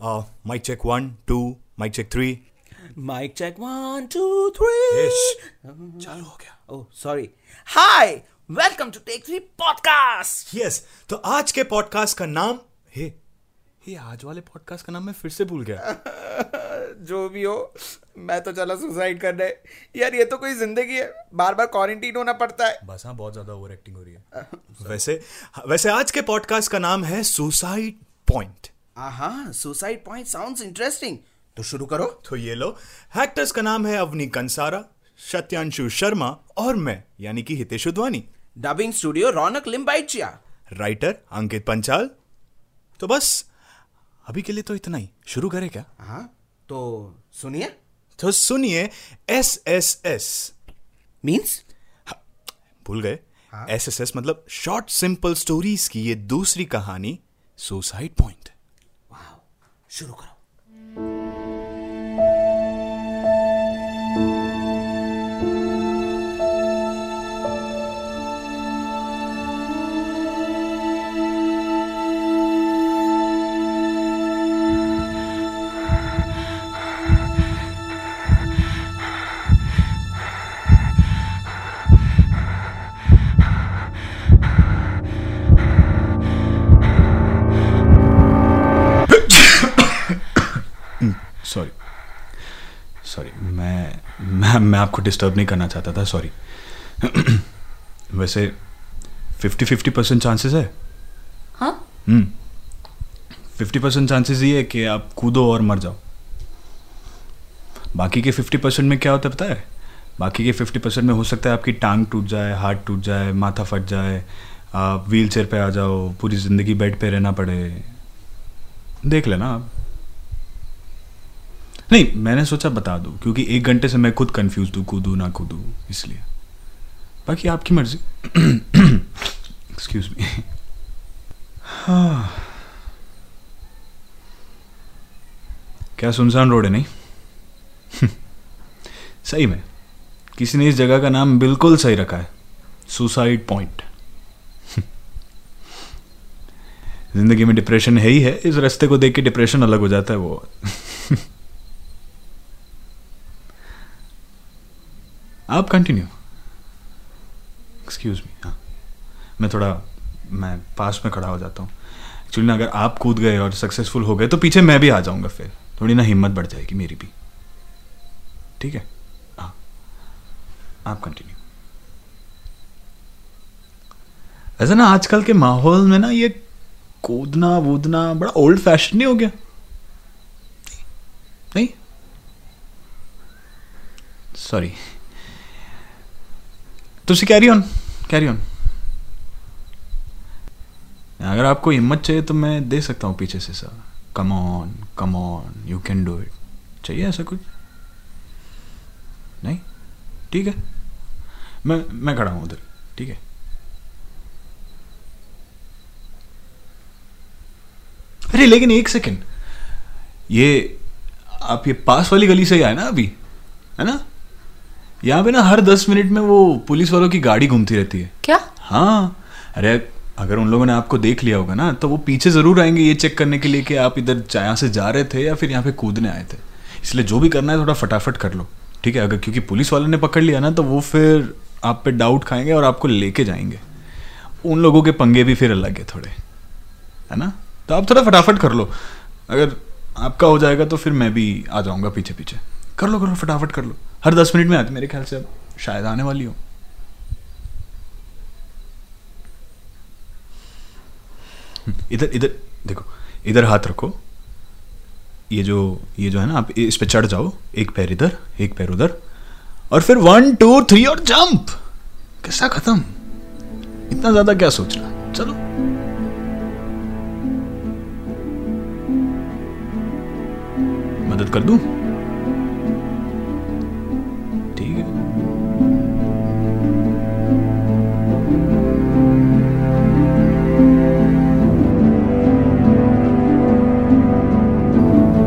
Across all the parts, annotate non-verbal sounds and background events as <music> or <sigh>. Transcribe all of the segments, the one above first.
Uh, mic check one, two, mic check three. Mic check one, two, three. चालू हो गया। Oh, sorry. Hi, welcome to Take Three Podcast. Yes तो आज के podcast का नाम हे हे आज वाले पॉडकास्ट का नाम मैं फिर से भूल गया। <laughs> जो भी हो मैं तो चला सुसाइड करने। यार ये तो कोई ज़िंदगी है। बार बार क्वारंटीन होना पड़ता है। बस हाँ बहुत ज़्यादा ओवर एक्टिंग हो रही है। <laughs> वैसे वैसे आज के पॉडकास्ट का नाम है सुसाइड पॉइंट हाँ सुसाइड पॉइंट साउंड्स इंटरेस्टिंग तो शुरू करो। तो ये लो। एक्टर्स का नाम है अवनी कंसारा सत्यांशु शर्मा और मैं यानी कि Hitesh Udwani dubbing studio Raunak Limbachiya writer Ankit Panchal. तो बस अभी के लिए तो इतना ही। शुरू करें क्या? हाँ तो सुनिए। तो सुनिए एस एस एस मीन्स भूल गए। एस एस एस मतलब शॉर्ट सिंपल स्टोरीज की ये दूसरी कहानी सुसाइड पॉइंट शुरू करो। <coughs> मैं आपको डिस्टर्ब नहीं करना चाहता था सॉरी <coughs> वैसे फिफ्टी फिफ्टी परसेंट चांसेस है? हाँ फिफ्टी परसेंट चांसेस ये है कि आप कूदो और मर जाओ. बाकी के फिफ्टी परसेंट में क्या होता है पता है? बाकी के फिफ्टी परसेंट में हो सकता है आपकी टांग टूट जाए हाथ टूट जाए माथा फट जाए आप व्हील चेयर पे आ जाओ पूरी ज़िंदगी बेड पे रहना पड़े. देख लेना आप. नहीं, मैंने सोचा बता दूँ, क्योंकि एक घंटे से मैं खुद कंफ्यूज हूँ कूदू ना कूदू इसलिए। बाकी आपकी मर्ज़ी। एक्सक्यूज मी हाँ। क्या सुनसान रोड है, नहीं? सही में। किसी ने इस जगह का नाम बिल्कुल सही रखा है। सुसाइड पॉइंट ज़िंदगी में डिप्रेशन है ही है, इस रास्ते को देख के डिप्रेशन अलग हो जाता है, वो। आप कंटिन्यू एक्सक्यूज मी हाँ. मैं थोड़ा, मैं पास में खड़ा हो जाता हूँ. एक्चुअली ना अगर आप कूद गए और सक्सेसफुल हो गए तो पीछे मैं भी आ जाऊँगा फिर. थोड़ी ना हिम्मत बढ़ जाएगी मेरी भी. ठीक है? हाँ. आप कंटिन्यू ऐसा ना आजकल के माहौल में ना ये कूदना, वूदना बड़ा ओल्ड फ़ैशन नहीं हो गया? नहीं? सॉरी तुसी कैरी ऑन कैरी ऑन अगर आपको हिम्मत चाहिए तो मैं दे सकता हूँ पीछे से sir come on come on you can do it चाहिए ऐसा कुछ? नहीं? ठीक है. मैं मैं खड़ा हूँ उधर. ठीक है. अरे, लेकिन एक सेकंड ये, आप ये पास वाली गली से ही आए ना अभी? है ना? यहाँ पे ना हर दस मिनट में वो पुलिस वालों की गाड़ी घूमती रहती है। क्या? हाँ। अरे अगर उन लोगों ने आपको देख लिया होगा ना तो वो पीछे ज़रूर आएँगे ये चेक करने के लिए कि आप इधर यहाँ से जा रहे थे या फिर यहाँ पे कूदने आए थे। इसलिए जो भी करना है थोड़ा फटाफट कर लो। ठीक है? अगर क्योंकि पुलिस वालों ने पकड़ लिया ना तो वो फिर आप पे डाउट खाएँगे और आपको लेके जाएँगे। उन लोगों के पंगे भी फिर अलग है थोड़े। है ना? तो आप थोड़ा फटाफट कर लो। अगर आपका हो जाएगा तो फिर मैं भी आ जाऊँगा पीछे पीछे कर लो कर लो, फटाफट कर लो। हर दस मिनट में आती, मेरे ख्याल से अब शायद आने वाली हो। इधर इधर, देखो, इधर हाथ रखो। ये जो ये जो है ना, आप इस पे चढ़ जाओ, एक पैर इधर, एक पैर उधर, और फिर वन टू थ्री और जंप कैसा खत्म? इतना ज़्यादा क्या सोचना चलो। मदद कर दूँ?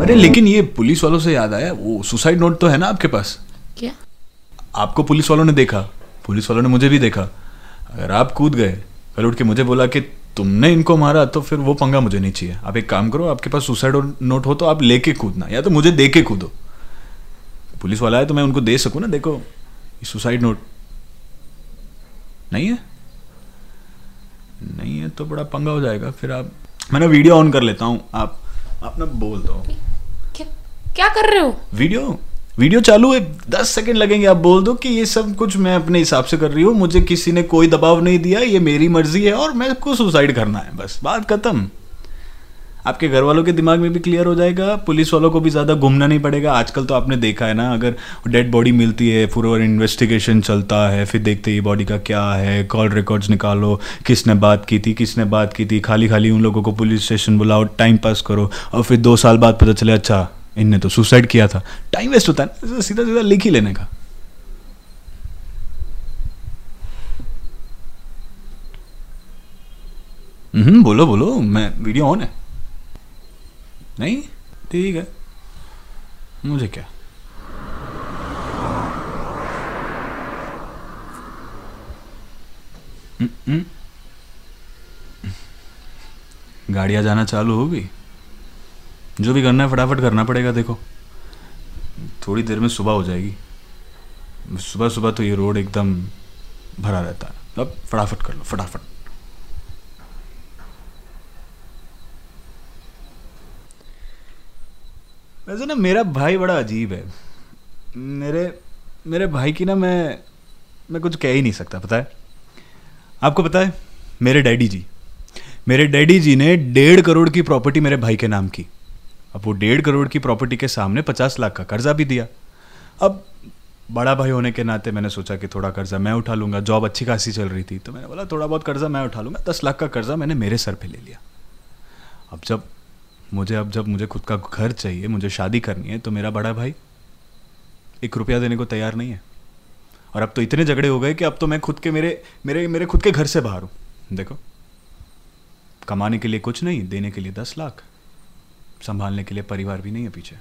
अरे लेकिन ये पुलिस वालों से याद आया वो सुसाइड नोट तो है ना आपके पास? क्या? आपको पुलिस वालों ने देखा पुलिस वालों ने मुझे भी देखा। अगर आप कूद गए कल उठ के मुझे बोला कि तुमने इनको मारा तो फिर वो पंगा मुझे नहीं चाहिए। आप एक काम करो आपके पास सुसाइड नोट हो तो आप लेके कूदना या तो मुझे दे के कूदो। पुलिस वाला है तो मैं उनको दे सकूँ ना? देखो ये सुसाइड नोट नहीं है? नहीं है तो बड़ा पंगा हो जाएगा। फिर आप मैं ना वीडियो ऑन कर लेता हूँ। आप आप ना बोल दो। क्या कर रहे हो? वीडियो? वीडियो चालू है। दस सेकंड लगेंगे, आप बोल दो कि ये सब कुछ मैं अपने हिसाब से कर रही हूँ। मुझे किसी ने कोई दबाव नहीं दिया, ये मेरी मर्ज़ी है और मैं को सुसाइड करना है। बस, बात खत्म। आपके घर वालों के दिमाग में भी क्लियर हो जाएगा। पुलिस वालों को भी ज़्यादा घूमना नहीं पड़ेगा। आजकल तो आपने देखा है ना, अगर डेड बॉडी मिलती है पूरा इन्वेस्टिगेशन चलता है, फिर देखते ये बॉडी का क्या है। कॉल रिकॉर्ड्स निकालो। किसने बात की थी, किसने बात की थी। खाली खाली उन लोगों को पुलिस स्टेशन बुलाओ टाइम पास करो। और फिर दो साल बाद पता चले अच्छा इनने तो सुसाइड किया था। टाइम वेस्ट होता है ना सीधा सीधा लिख ही लेने का। हम्म बोलो बोलो मैं वीडियो ऑन है। नहीं? ठीक है। मुझे क्या? हम्म, हम्म। गाड़ियाँ जाना चालू होगी। जो भी करना है, फटाफट करना पड़ेगा, देखो। थोड़ी देर में सुबह हो जाएगी। सुबह सुबह तो ये रोड एकदम भरा रहता है। अब फटाफट कर लो, फटाफट। वैसे ना मेरा भाई बड़ा अजीब है। मेरे मेरे भाई की ना मैं मैं कुछ कह ही नहीं सकता, पता है? आपको पता है, मेरे डैडी जी। मेरे डैडी जी ने डेढ़ करोड़ की प्रॉपर्टी मेरे भाई के नाम की। अब वो डेढ़ करोड़ की प्रॉपर्टी के सामने पचास लाख का कर्जा भी दिया। अब बड़ा भाई होने के नाते मैंने सोचा कि थोड़ा कर्जा मैं उठा लूँगा जॉब अच्छी खासी चल रही थी तो मैंने बोला, थोड़ा बहुत कर्जा मैं उठा लूँगा, दस लाख का कर्जा मैंने मेरे सर पे ले लिया। अब जब मुझे, अब जब मुझे खुद का घर चाहिए, मुझे शादी करनी है तो मेरा बड़ा भाई एक रुपया देने को तैयार नहीं है। और अब तो इतने झगड़े हो गए कि अब तो मैं खुद के मेरे मेरे मेरे खुद के घर से बाहर हूँ। देखो, कमाने के लिए कुछ नहीं, देने के लिए दस लाख। संभालने के लिए परिवार भी नहीं है पीछे।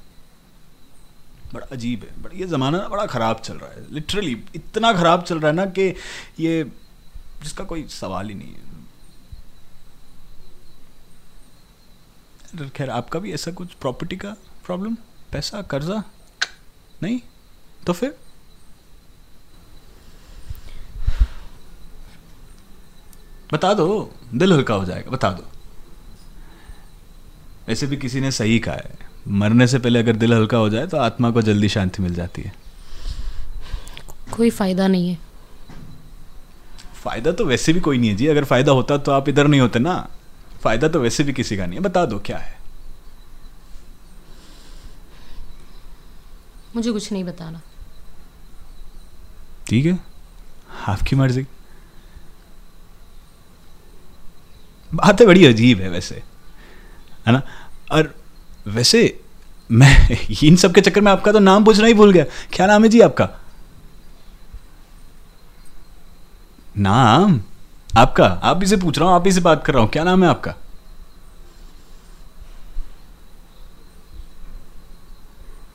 बड़ा अजीब है, बड़ा, ये ज़माना बड़ा ख़राब चल रहा है। लिटरली इतना ख़राब चल रहा है ना कि ये, जिसका कोई सवाल ही नहीं है। खैर, आपका भी ऐसा कुछ प्रॉपर्टी का प्रॉब्लम पैसा, कर्जा? नहीं? तो फिर? बता दो, दिल हल्का हो जाएगा, बता दो। वैसे भी किसी ने सही कहा है। मरने से पहले अगर दिल हल्का हो जाए तो आत्मा को जल्दी शांति मिल जाती है। कोई फ़ायदा नहीं है। फ़ायदा तो वैसे भी कोई नहीं है जी। अगर फ़ायदा होता तो आप इधर नहीं होते ना। फ़ायदा तो वैसे भी किसी का नहीं है। बता दो क्या है? मुझे कुछ नहीं बताना। ठीक है। आपकी मर्ज़ी। बातें बड़ी अजीब है वैसे। है ना? और वैसे मैं <laughs> इन सब के चक्कर में आपका तो नाम पूछना ही भूल गया। क्या नाम है जी आपका? नाम? आपका? आप इसे पूछ रहा हूँ आप इसे बात कर रहा हूँ। क्या नाम है आपका?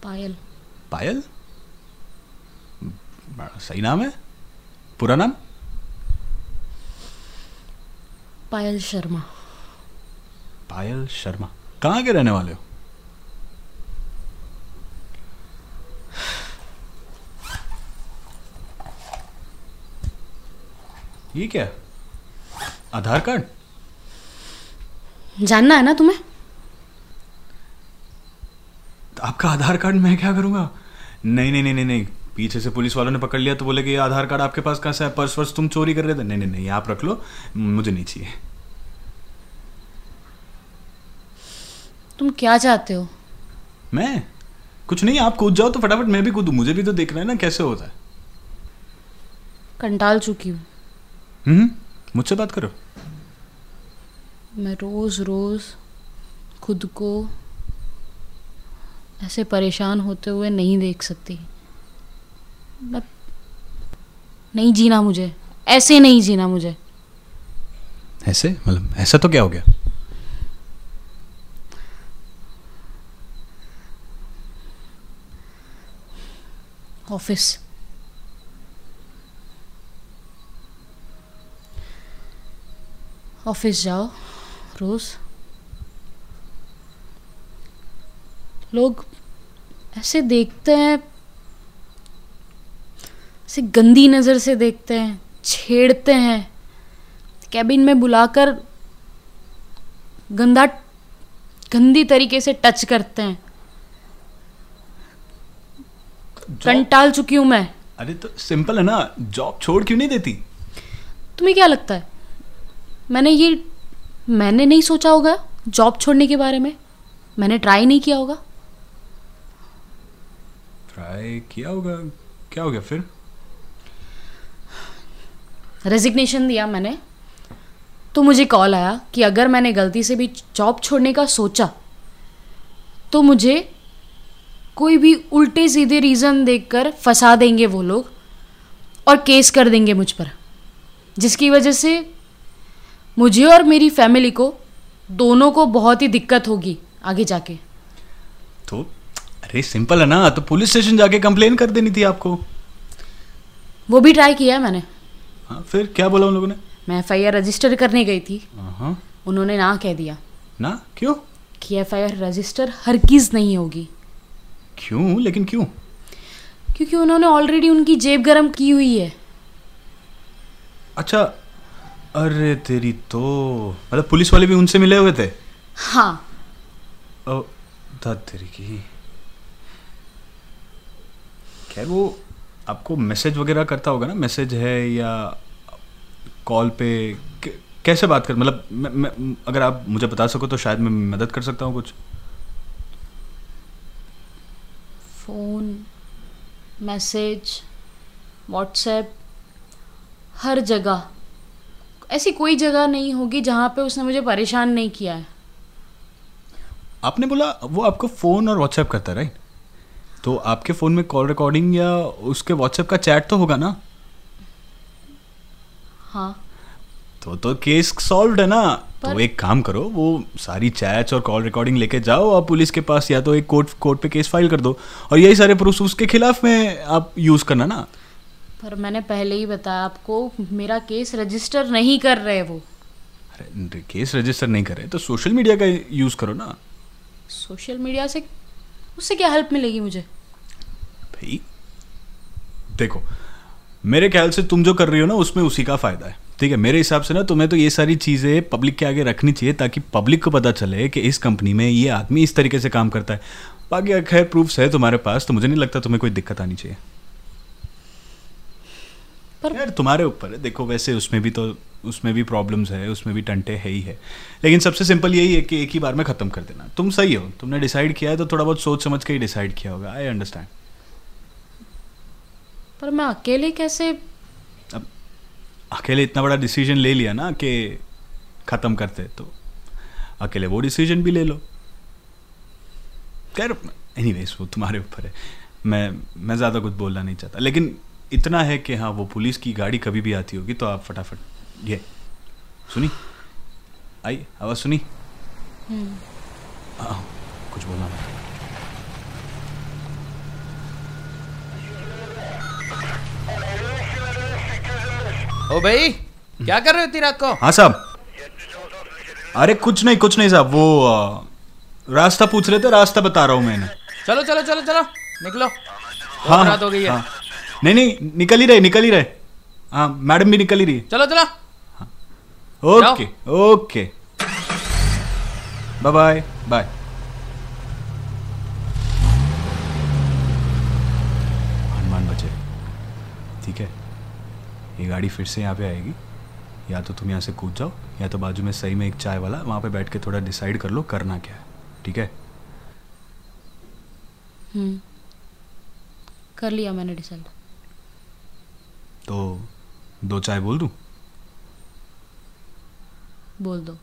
पायल। पायल? सही नाम है। पूरा नाम? पायल शर्मा। पायल शर्मा। कहाँ के रहने वाले हो? ये क्या? आधार कार्ड? जानना है ना तुम्हें? आपका आधार कार्ड मैं क्या करूँगा? नहीं नहीं नहीं नहीं नहीं। पीछे से पुलिस वालों ने पकड़ लिया तो बोले कि आधार कार्ड आपके पास कहाँ से है पर्स वर्स तुम चोरी कर रहे थे? नहीं नहीं नहीं आप रख लो। मुझे नहीं चाहिए। तुम क्या चाहते हो? मैं? कुछ नहीं आप कूद जाओ तो फटाफट मैं भी कूदू। मुझे भी तो देखना है ना कैसे होता है। कंटाल चुकी हूँ। हम्म। मुझसे बात करो। मैं रोज़ रोज़ खुद को ऐसे परेशान होते हुए नहीं देख सकती। मैं नहीं जीना मुझे। ऐसे नहीं जीना मुझे। ऐसे? मतलब ऐसा तो क्या हो गया? ऑफ़िस ऑफ़िस जाओ, रोज। लोग ऐसे देखते हैं, ऐसे गंदी नज़र से देखते हैं, छेड़ते हैं। कैबिन में बुलाकर गंदा, गंदी तरीके से टच करते हैं। कंटाल चुकी हूँ मैं। अरे तो सिंपल है ना जॉब छोड़ क्यों नहीं देती? तुम्हें क्या लगता है? मैंने ये मैंने नहीं सोचा होगा जॉब छोड़ने के बारे में? मैंने ट्राई नहीं किया होगा। ट्राई किया होगा क्या हो गया फिर? रेजिग्नेशन दिया मैंने। तो मुझे कॉल आया कि अगर मैंने गलती से भी जॉब छोड़ने का सोचा तो मुझे कोई भी उल्टे सीधे रीज़न देखकर फंसा देंगे वो लोग और केस कर देंगे मुझ पर। जिसकी वजह से मुझे और मेरी फैमिली को दोनों को बहुत ही दिक्कत होगी आगे जाके। तो अरे सिंपल है ना तो पुलिस स्टेशन जाके कंप्लेन कर देनी थी आपको। वो भी ट्राई किया है मैंने। हाँ फिर क्या बोला उन लोगों ने? मैं एफ़ रजिस्टर करने गई थी। हाँ। उन्होंने ना कह दिया। ना? क्यों? कि एफ़ रजिस्टर हरगिज़ नहीं होगी। क्यों? लेकिन क्यों? क्योंकि उन्होंने ऑलरेडी उनकी जेब गरम की हुई है। अच्छा अरे तेरी तो मतलब पुलिस वाले भी उनसे मिले हुए थे? हाँ। ओ तेरी की। खैर वो आपको मैसेज वगैरह करता होगा ना? मैसेज है या कॉल पे? कैसे बात कर मतलब अगर आप मुझे बता सको तो शायद मैं मदद कर सकता हूँ कुछ। फ़ोन मैसेज व्हाट्सएप हर जगह। ऐसी कोई जगह नहीं होगी जहाँ पे उसने मुझे परेशान नहीं किया है। आपने बोला वो आपको फ़ोन और व्हाट्सएप करता है राइट तो आपके फ़ोन में कॉल रिकॉर्डिंग या उसके व्हाट्सएप का चैट तो होगा ना? हाँ। तो तो केस सॉल्व है ना? तो एक काम करो वो सारी चैट्स और कॉल रिकॉर्डिंग लेके जाओ आप पुलिस के पास या तो एक कोर्ट कोर्ट पे केस फ़ाइल कर दो। और यही सारे प्रूफ उसके खिलाफ में आप यूज़ करना ना। पर मैंने पहले ही बताया आपको मेरा केस रजिस्टर नहीं कर रहे वो। अरे केस रजिस्टर नहीं कर रहे तो सोशल मीडिया का यूज़ करो ना। सोशल मीडिया से उससे क्या हेल्प मिलेगी मुझे? भाई देखो मेरे ख्याल से तुम जो कर रही हो ना उसमें उसी का फ़ायदा है। ठीक है मेरे हिसाब से ना तुम्हें तो ये सारी चीज़ें पब्लिक के आगे रखनी चाहिए ताकि पब्लिक को पता चले कि इस कंपनी में ये आदमी इस तरीके से काम करता है। बाकी खैर प्रूफ्स है तुम्हारे पास तो मुझे नहीं लगता तुम्हें कोई दिक्कत आनी चाहिए। पर यार तुम्हारे ऊपर है देखो वैसे उसमें भी तो उसमें भी प्रॉब्लम्स है उसमें भी टंटे है ही है। लेकिन सबसे सिंपल यही है कि एक ही बार में ख़त्म कर देना। तुम सही हो तुमने डिसाइड किया है तो थोड़ा बहुत सोच समझ के ही डिसाइड किया होगा आई अंडरस्टैंड पर मैं अकेले कैसे अकेले इतना बड़ा डिसीज़न ले लिया ना कि ख़त्म करते तो अकेले वो डिसीज़न भी ले लो। खैर एनीवेज वो तुम्हारे ऊपर है। मैं मैं ज़्यादा कुछ बोलना नहीं चाहता। लेकिन इतना है कि हाँ वो पुलिस की गाड़ी कभी भी आती होगी तो आप फटाफट ये सुनी? आई आवाज़ सुनी? हाँ कुछ बोलना मत। ओ भाई क्या कर रहे हो इतनी रात को? हाँ साहब। अरे कुछ नहीं कुछ नहीं साहब वो रास्ता पूछ रहे थे रास्ता बता रहा हूँ मैंने। चलो चलो चलो चलो निकलो। हाँ रात हो गई है। हाँ। नहीं नहीं निकल ही रहे निकल ही रहे। हाँ मैडम भी निकल ही रही है। चलो चलो। Okay okay. Bye bye bye. Hanuman बचे। ठीक है। ये गाड़ी फिर से यहाँ पे आएगी। या तो तुम यहाँ से कूद जाओ या तो बाजू में सही में एक चाय वाला वहाँ पे बैठ के थोड़ा डिसाइड कर लो करना क्या है ठीक है? हम्म। कर लिया मैंने डिसाइड तो दो चाय बोल दूँ? बोल दो।